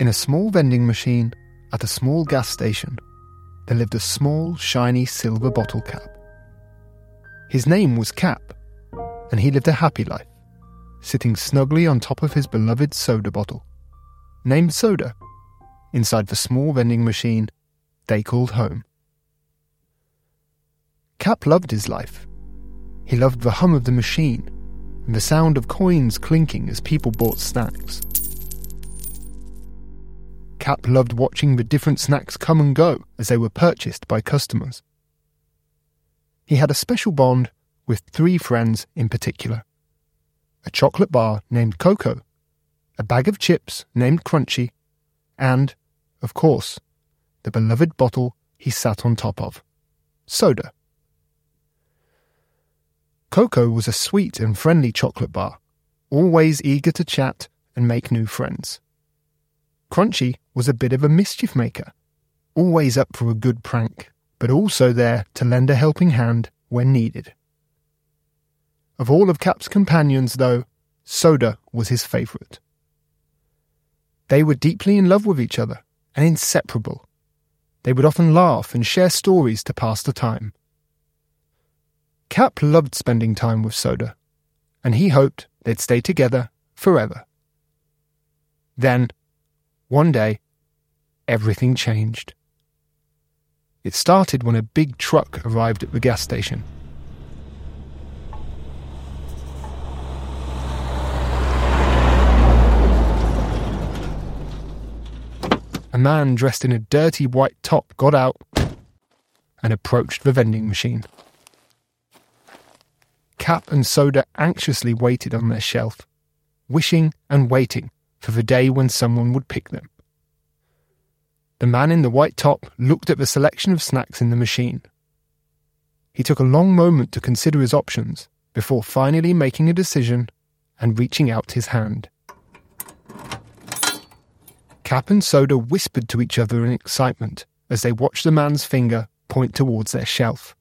In a small vending machine at a small gas station, there lived a small, shiny silver bottle cap. His name was Cap, and he lived a happy life, sitting snugly on top of his beloved soda bottle, named Soda, inside the small vending machine they called home. Cap loved his life. He loved the hum of the machine and the sound of coins clinking as people bought snacks. Cap loved watching the different snacks come and go as they were purchased by customers. He had a special bond with three friends in particular a chocolate bar named Coco, a bag of chips named Crunchy, and, of course, the beloved bottle he sat on top of soda. Coco was a sweet and friendly chocolate bar, always eager to chat and make new friends. Crunchy was a bit of a mischief maker, always up for a good prank, but also there to lend a helping hand when needed. Of all of Cap's companions, though, Soda was his favourite. They were deeply in love with each other and inseparable. They would often laugh and share stories to pass the time. Cap loved spending time with Soda, and he hoped they'd stay together forever. Then, one day, everything changed. It started when a big truck arrived at the gas station. A man dressed in a dirty white top got out and approached the vending machine. Cap and Soda anxiously waited on their shelf, wishing and waiting for the day when someone would pick them. The man in the white top looked at the selection of snacks in the machine. He took a long moment to consider his options before finally making a decision and reaching out his hand. Cap and Soda whispered to each other in excitement as they watched the man's finger point towards their shelf.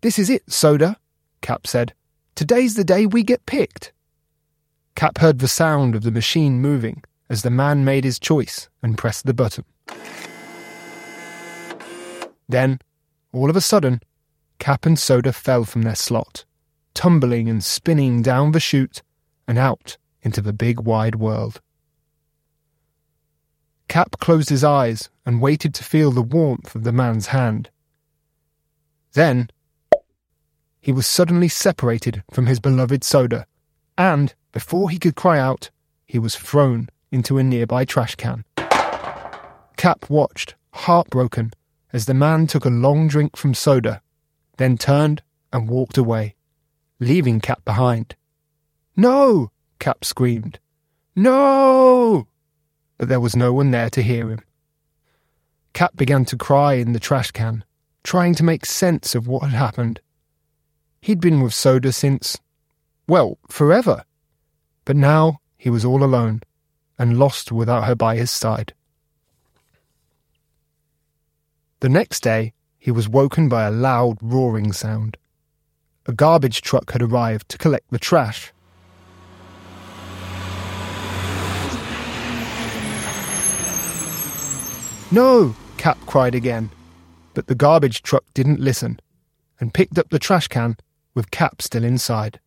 This is it, Soda, Cap said. Today's the day we get picked. Cap heard the sound of the machine moving as the man made his choice and pressed the button. Then, all of a sudden, Cap and Soda fell from their slot, tumbling and spinning down the chute and out into the big wide world. Cap closed his eyes and waited to feel the warmth of the man's hand. Then, he was suddenly separated from his beloved soda, and before he could cry out, he was thrown into a nearby trash can. Cap watched, heartbroken, as the man took a long drink from soda, then turned and walked away, leaving Cap behind. No! Cap screamed. No! But there was no one there to hear him. Cap began to cry in the trash can, trying to make sense of what had happened. He'd been with Soda since, well, forever. But now he was all alone and lost without her by his side. The next day, he was woken by a loud roaring sound. A garbage truck had arrived to collect the trash. No! Cap cried again, but the garbage truck didn't listen and picked up the trash can with Cap still inside.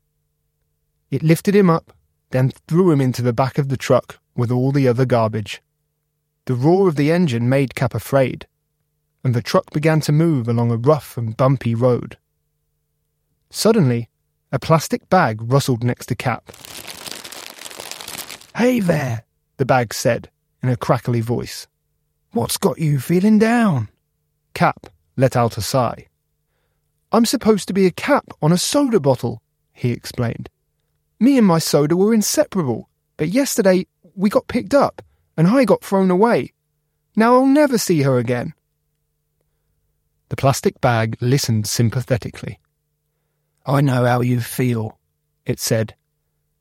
It lifted him up then threw him into the back of the truck with all the other garbage. The roar of the engine made Cap afraid, and the truck began to move along a rough and bumpy road. Suddenly, a plastic bag rustled next to Cap. Hey there, the bag said in a crackly voice. What's got you feeling down? Cap let out a sigh. I'm supposed to be a cap on a soda bottle, he explained. Me and my soda were inseparable, but yesterday we got picked up and I got thrown away. Now I'll never see her again. The plastic bag listened sympathetically. I know how you feel, it said.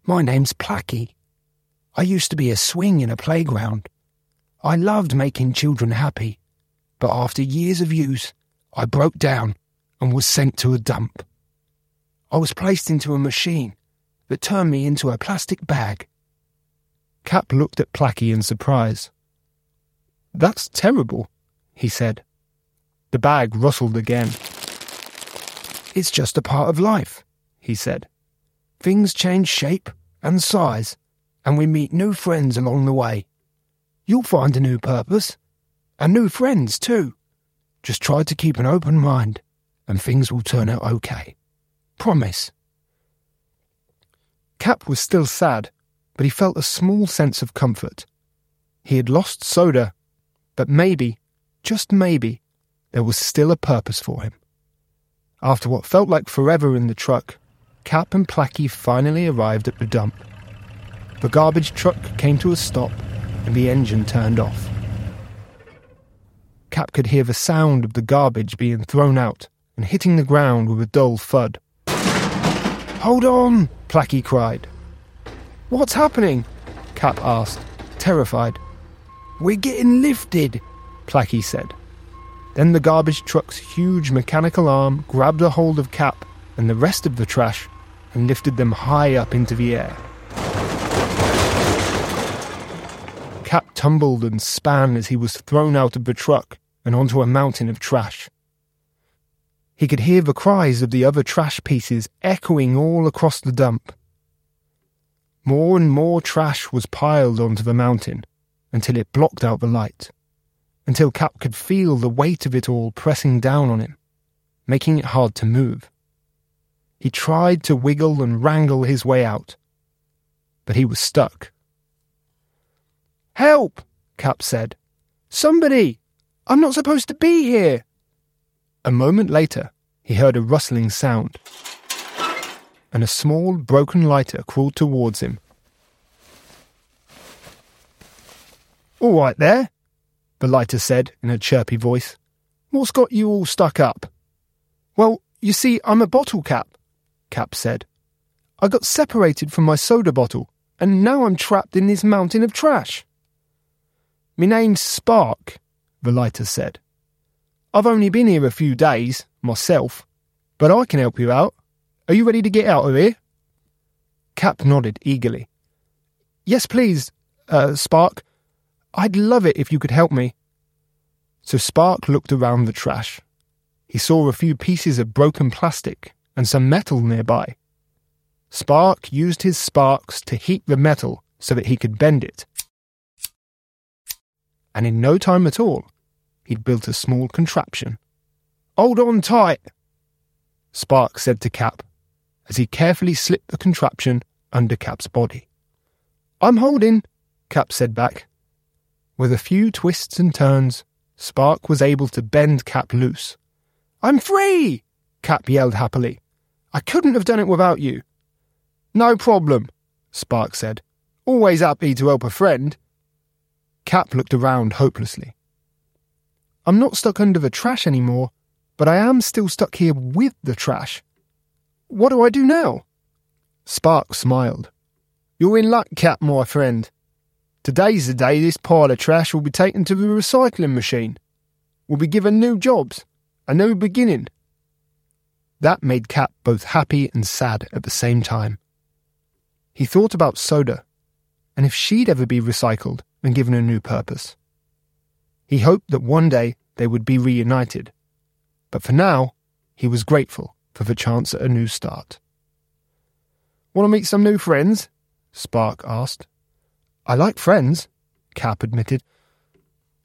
My name's Placky. I used to be a swing in a playground. I loved making children happy, but after years of use, I broke down and was sent to a dump. I was placed into a machine that turned me into a plastic bag. Cap looked at Placky in surprise That's terrible, he said. The bag rustled again. It's just a part of life, he said. Things change shape and size, and we meet new friends along the way. You'll find a new purpose, and new friends too. Just try to keep an open mind, and things will turn out okay. Promise. Cap was still sad, but he felt a small sense of comfort. He had lost Soda, but maybe, just maybe, there was still a purpose for him. After what felt like forever in the truck, Cap and Placky finally arrived at the dump. The garbage truck came to a stop and the engine turned off. Cap could hear the sound of the garbage being thrown out and hitting the ground with a dull thud. Hold on! Placky cried. What's happening? Cap asked, terrified. We're getting lifted, Placky said. Then the garbage truck's huge mechanical arm grabbed a hold of Cap and the rest of the trash and lifted them high up into the air. Cap tumbled and span as he was thrown out of the truck and onto a mountain of trash. He could hear the cries of the other trash pieces echoing all across the dump. More and more trash was piled onto the mountain until it blocked out the light until Cap could feel the weight of it all pressing down on him, making it hard to move. He tried to wiggle and wrangle his way out, but he was stuck. Help! Cap said. Somebody! I'm not supposed to be here! A moment later, he heard a rustling sound, and a small, broken lighter crawled towards him. All right there, the lighter said in a chirpy voice. What's got you all stuck up? Well, you see, I'm a bottle cap, Cap said. I got separated from my soda bottle, and now I'm trapped in this mountain of trash. Me name's Spark, the lighter said. I've only been here a few days, myself, but I can help you out. Are you ready to get out of here? Cap nodded eagerly. Yes, please, uh, Spark. I'd love it if you could help me. So Spark looked around the trash. He saw a few pieces of broken plastic and some metal nearby. Spark used his sparks to heat the metal so that he could bend it. And in no time at all, he'd built a small contraption. Hold on tight, Spark said to Cap as he carefully slipped the contraption under Cap's body. I'm holding, Cap said back. With a few twists and turns, Spark was able to bend Cap loose. I'm free! Cap yelled happily. I couldn't have done it without you. No problem, Spark said. Always happy to help a friend. Cap looked around hopelessly. I'm not stuck under the trash anymore, but I am still stuck here with the trash. What do I do now? Spark smiled. You're in luck, Cap, my friend. Today's the day this pile of trash will be taken to the recycling machine. We'll be given new jobs, a new beginning. That made Cap both happy and sad at the same time. He thought about Soda, and if she'd ever be recycled and given a new purpose. He hoped that one day they would be reunited, but for now, he was grateful for the chance at a new start. Want to meet some new friends? Spark asked. I like friends, Cap admitted.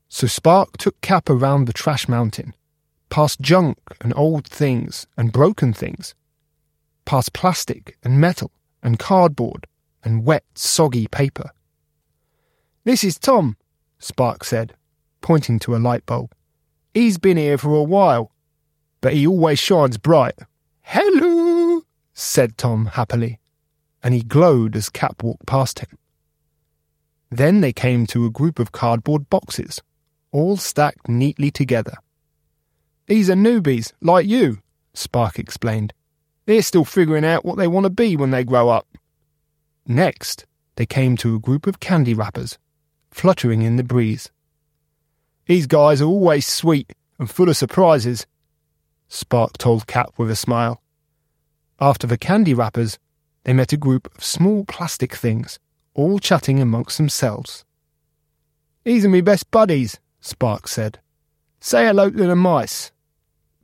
So Spark took Cap around the trash mountain, past junk and old things and broken things, past plastic and metal and cardboard and wet, soggy paper. This is Tom, Spark said, pointing to a light bulb. He's been here for a while, but he always shines bright. Hello, said Tom happily, and he glowed as Cap walked past him. Then they came to a group of cardboard boxes, all stacked neatly together. These are newbies, like you, Spark explained. They're still figuring out what they want to be when they grow up. Next, they came to a group of candy wrappers, fluttering in the breeze. These guys are always sweet and full of surprises, Spark told Cap with a smile. After the candy wrappers, they met a group of small plastic things all chatting amongst themselves. These are me best buddies, Spark said. Say hello to the mice.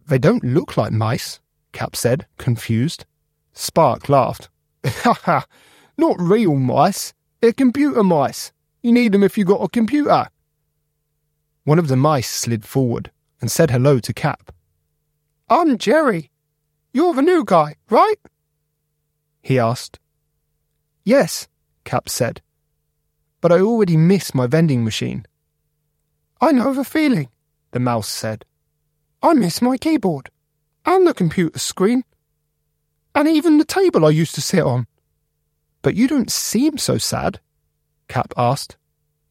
They don't look like mice, Cap said, confused. Spark laughed. Ha ha, not real mice. They're computer mice. You need them if you've got a computer. One of the mice slid forward and said hello to Cap. I'm Jerry. You're the new guy, right? He asked. Yes, Cap said. But I already miss my vending machine. I know the feeling, the mouse said. I miss my keyboard, and the computer screen, and even the table I used to sit on. But you don't seem so sad, Cap asked.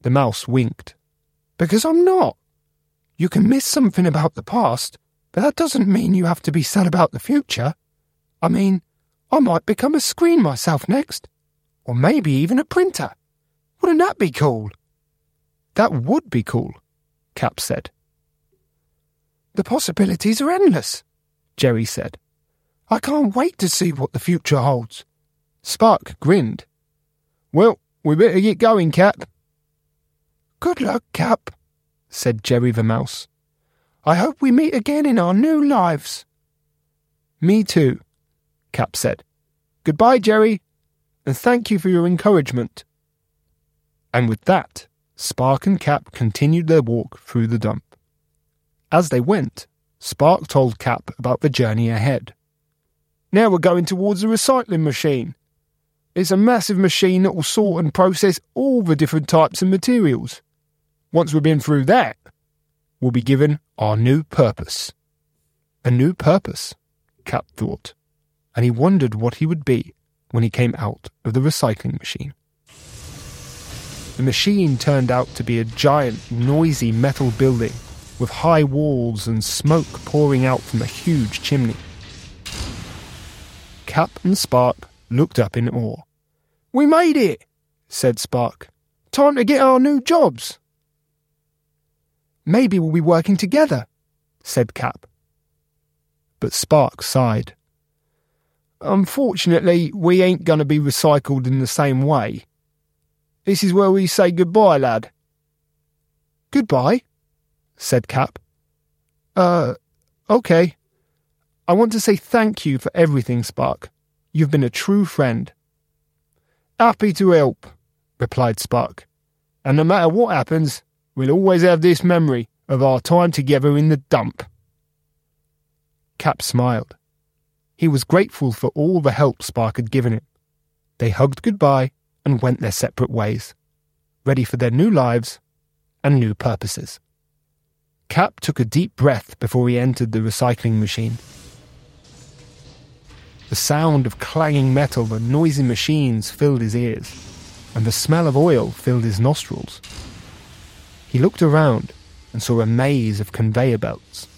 The mouse winked. Because I'm not. You can miss something about the past, but that doesn't mean you have to be sad about the future. I mean, I might become a screen myself next. Or maybe even a printer. Wouldn't that be cool? That would be cool, Cap said. The possibilities are endless, Jerry said. I can't wait to see what the future holds. Spark grinned. Well, we better get going, Cap. Good luck, Cap, said Jerry the Mouse. I hope we meet again in our new lives. Me too, Cap said. Goodbye, Jerry, and thank you for your encouragement. And with that, Spark and Cap continued their walk through the dump. As they went, Spark told Cap about the journey ahead. Now we're going towards a recycling machine. It's a massive machine that will sort and process all the different types of materials. Once we've been through that, we'll be given our new purpose. A new purpose, Cap thought, and he wondered what he would be when he came out of the recycling machine. The machine turned out to be a giant, noisy metal building with high walls and smoke pouring out from a huge chimney. Cap and Spark looked up in awe. We made it, said Spark. Time to get our new jobs. Maybe we'll be working together, said Cap. But Spark sighed. Unfortunately, we ain't going to be recycled in the same way. This is where we say goodbye, lad. Goodbye, said Cap. Uh, okay. I want to say thank you for everything, Spark. You've been a true friend. Happy to help, replied Spark. And no matter what happens, We'll always have this memory of our time together in the dump. Cap smiled. He was grateful for all the help Spark had given him. They hugged goodbye and went their separate ways, ready for their new lives and new purposes. Cap took a deep breath before he entered the recycling machine. The sound of clanging metal and noisy machines filled his ears, and the smell of oil filled his nostrils. He looked around and saw a maze of conveyor belts.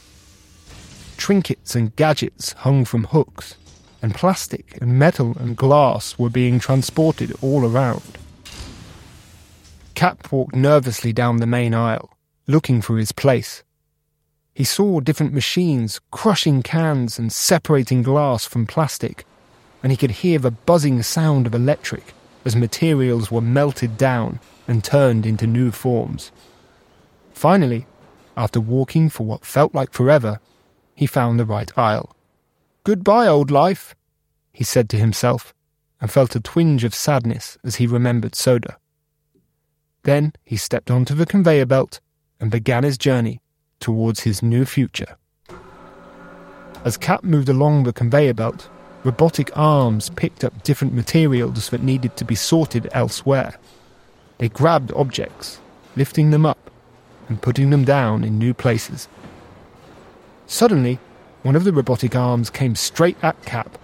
Trinkets and gadgets hung from hooks, and plastic and metal and glass were being transported all around. Cap walked nervously down the main aisle, looking for his place. He saw different machines crushing cans and separating glass from plastic, and he could hear the buzzing sound of electric as materials were melted down and turned into new forms. Finally, after walking for what felt like forever, he found the right aisle. Goodbye, old life, he said to himself, and felt a twinge of sadness as he remembered soda. Then he stepped onto the conveyor belt and began his journey towards his new future. As Cap moved along the conveyor belt, robotic arms picked up different materials that needed to be sorted elsewhere. They grabbed objects, lifting them up and putting them down in new places. Suddenly, one of the robotic arms came straight at Cap,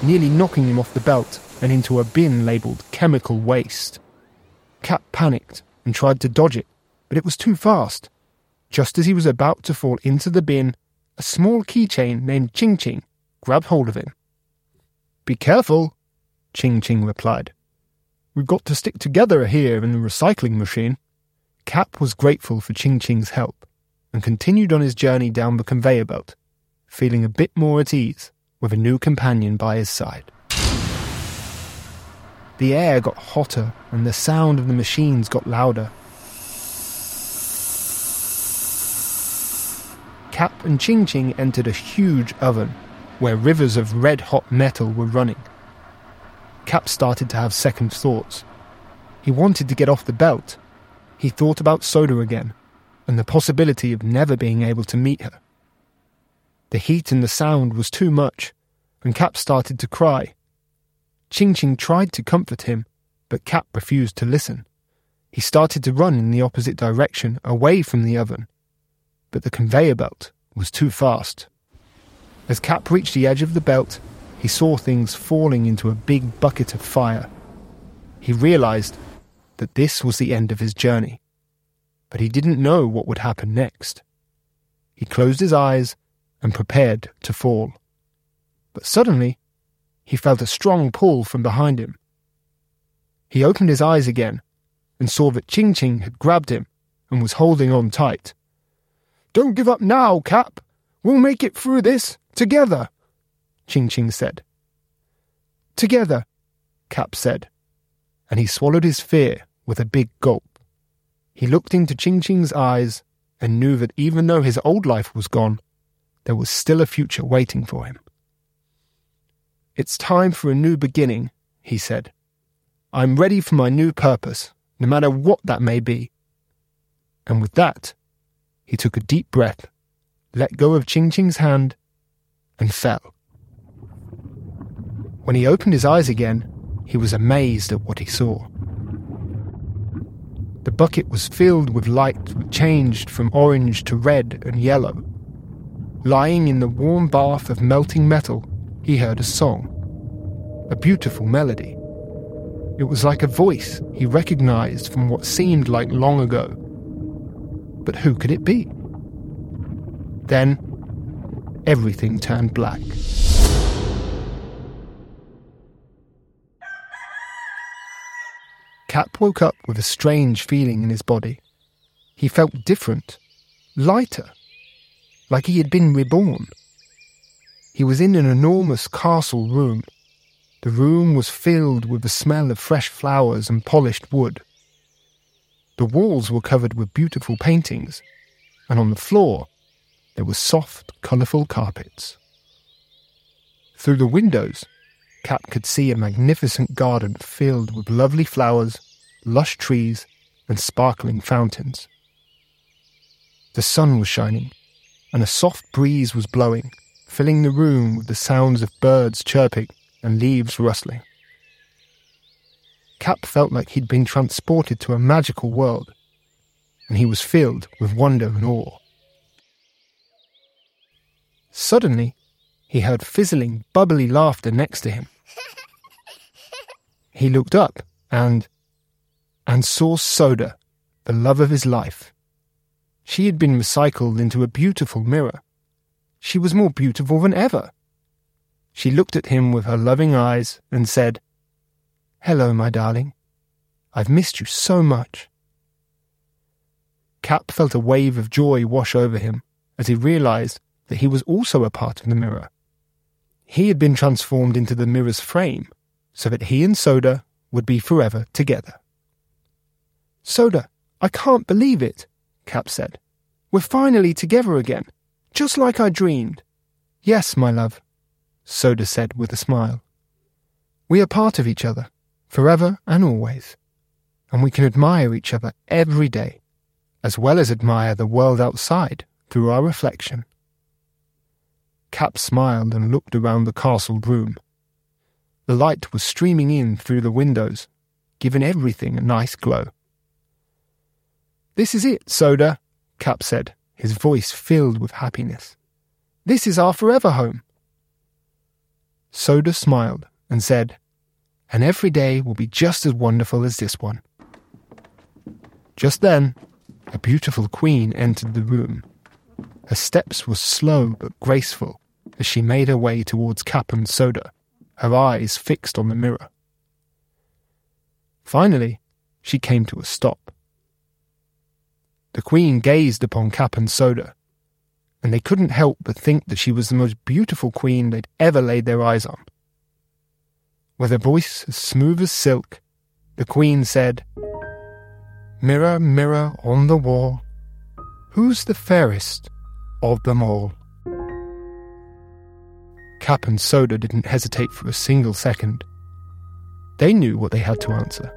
nearly knocking him off the belt and into a bin labelled chemical waste. Cap panicked and tried to dodge it, but it was too fast. Just as he was about to fall into the bin, a small keychain named Ching Ching grabbed hold of him. Be careful, Ching Ching replied. We've got to stick together here in the recycling machine. Cap was grateful for Ching Ching's help and continued on his journey down the conveyor belt, feeling a bit more at ease with a new companion by his side. The air got hotter and the sound of the machines got louder. Cap and Ching Ching entered a huge oven where rivers of red hot metal were running. Cap started to have second thoughts. He wanted to get off the belt, he thought about Soda again and the possibility of never being able to meet her. The heat and the sound was too much, and Cap started to cry. Ching Ching tried to comfort him, but Cap refused to listen. He started to run in the opposite direction, away from the oven, but the conveyor belt was too fast. As Cap reached the edge of the belt, he saw things falling into a big bucket of fire. He realized that this was the end of his journey, but he didn't know what would happen next. He closed his eyes and prepared to fall. But suddenly, he felt a strong pull from behind him. He opened his eyes again and saw that Ching Ching had grabbed him and was holding on tight. Don't give up now, Cap. We'll make it through this, together, Ching Ching said. Together, Cap said, and he swallowed his fear with a big gulp. He looked into Ching Ching's eyes and knew that even though his old life was gone, there was still a future waiting for him. It's time for a new beginning, he said. I'm ready for my new purpose, no matter what that may be. And with that, he took a deep breath, let go of Ching Ching's hand, and fell. When he opened his eyes again, he was amazed at what he saw. The bucket was filled with light that changed from orange to red and yellow Lying in the warm bath of melting metal, he heard a song. A beautiful melody. It was like a voice he recognized from what seemed like long ago. But who could it be? Then, everything turned black. Cap woke up with a strange feeling in his body. He felt different, lighter like he had been reborn. He was in an enormous castle room. The room was filled with the smell of fresh flowers and polished wood. The walls were covered with beautiful paintings, and on the floor there were soft, colourful carpets. Through the windows, Cap could see a magnificent garden filled with lovely flowers, lush trees, and sparkling fountains. The sun was shining, and a soft breeze was blowing, filling the room with the sounds of birds chirping and leaves rustling. Cap felt like he'd been transported to a magical world, and he was filled with wonder and awe. Suddenly, he heard fizzling, bubbly laughter next to him. He looked up and and saw Soda, the love of his life, she had been recycled into a beautiful mirror. She was more beautiful than ever. She looked at him with her loving eyes and said, Hello, my darling. I've missed you so much. Cap felt a wave of joy wash over him as he realized that he was also a part of the mirror. He had been transformed into the mirror's frame so that he and Soda would be forever together. Soda, I can't believe it, Cap said. We're finally together again, just like I dreamed. Yes, my love, Soda said with a smile. We are part of each other, forever and always, and we can admire each other every day, as well as admire the world outside through our reflection. Cap smiled and looked around the castle room. The light was streaming in through the windows, giving everything a nice glow. This is it, Soda, Cap said, his voice filled with happiness. This is our forever home. Soda smiled and said, And every day will be just as wonderful as this one. Just then, a beautiful queen entered the room. Her steps were slow but graceful as she made her way towards Cap and Soda, her eyes fixed on the mirror. Finally, she came to a stop. The Queen gazed upon Cap and Soda, and they couldn't help but think that she was the most beautiful queen they'd ever laid their eyes on. With a voice as smooth as silk, the Queen said, Mirror, mirror on the wall, who's the fairest of them all. Cap and Soda didn't hesitate for a single second. They knew what they had to answer.